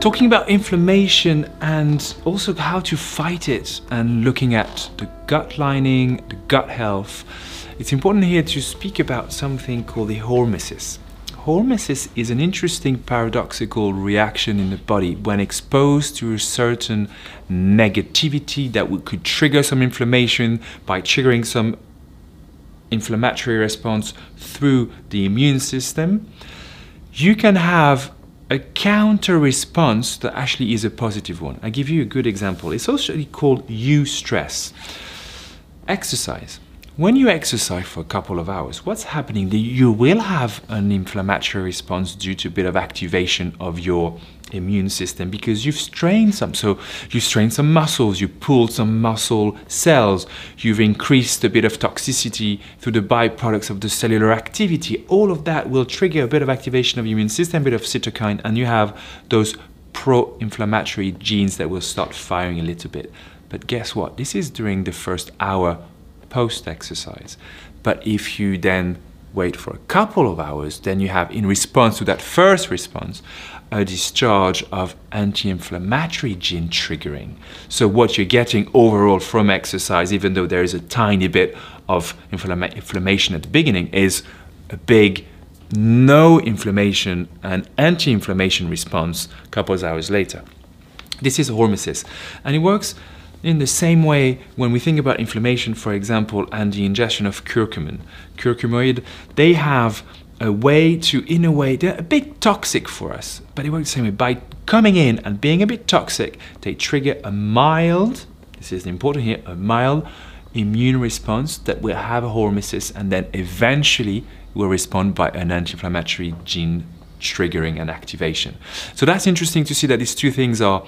Talking about inflammation and also how to fight it and looking at the gut lining, the gut health, it's important here to speak about something called the hormesis. Hormesis is an interesting paradoxical reaction in the body when exposed to a certain negativity that could trigger some inflammation by triggering some inflammatory response through the immune system. You can have a counter response that actually is a positive one. I give you a good example. It's also called eustress. Exercise. When you exercise for a couple of hours, what's happening? You will have an inflammatory response due to a bit of activation of your immune system because you've strained some. So you strained some muscles, you pulled some muscle cells, you've increased a bit of toxicity through the byproducts of the cellular activity. All of that will trigger a bit of activation of the immune system, a bit of cytokine, and you have those pro-inflammatory genes that will start firing a little bit. But guess what? This is during the first hour post-exercise. But if you then wait for a couple of hours, then you have, in response to that first response, a discharge of anti-inflammatory gene triggering. So what you're getting overall from exercise, even though there is a tiny bit of inflama inflammation at the beginning, is a big no inflammation and anti-inflammation response a couple of hours later. This is hormesis, and it works in the same way, when we think about inflammation, for example, and the ingestion of curcumin, curcumoid, they have a way to, in a way, they're a bit toxic for us, but they work the same way. By coming in and being a bit toxic, they trigger a mild, this is important here, a mild immune response that will have a hormesis and then eventually will respond by an anti-inflammatory gene triggering and activation. So that's interesting to see that these two things are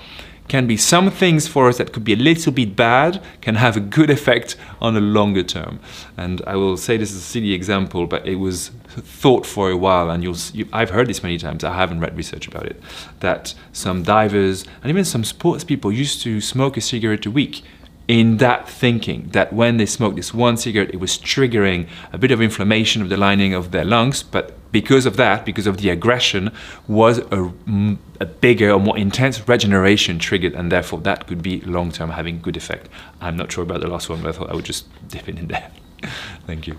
can be some things for us that could be a little bit bad, can have a good effect on a longer term. And I will say this is a silly example, but it was thought for a while, and you, I've heard this many times, I haven't read research about it, that some divers and even some sports people used to smoke a cigarette a week in that thinking that when they smoked this one cigarette, it was triggering a bit of inflammation of the lining of their lungs, but because of that, because of the aggression, was a, a bigger or more intense regeneration triggered, and therefore that could be long term having good effect. I'm not sure about the last one, but I thought I would just dip in in there. Thank you.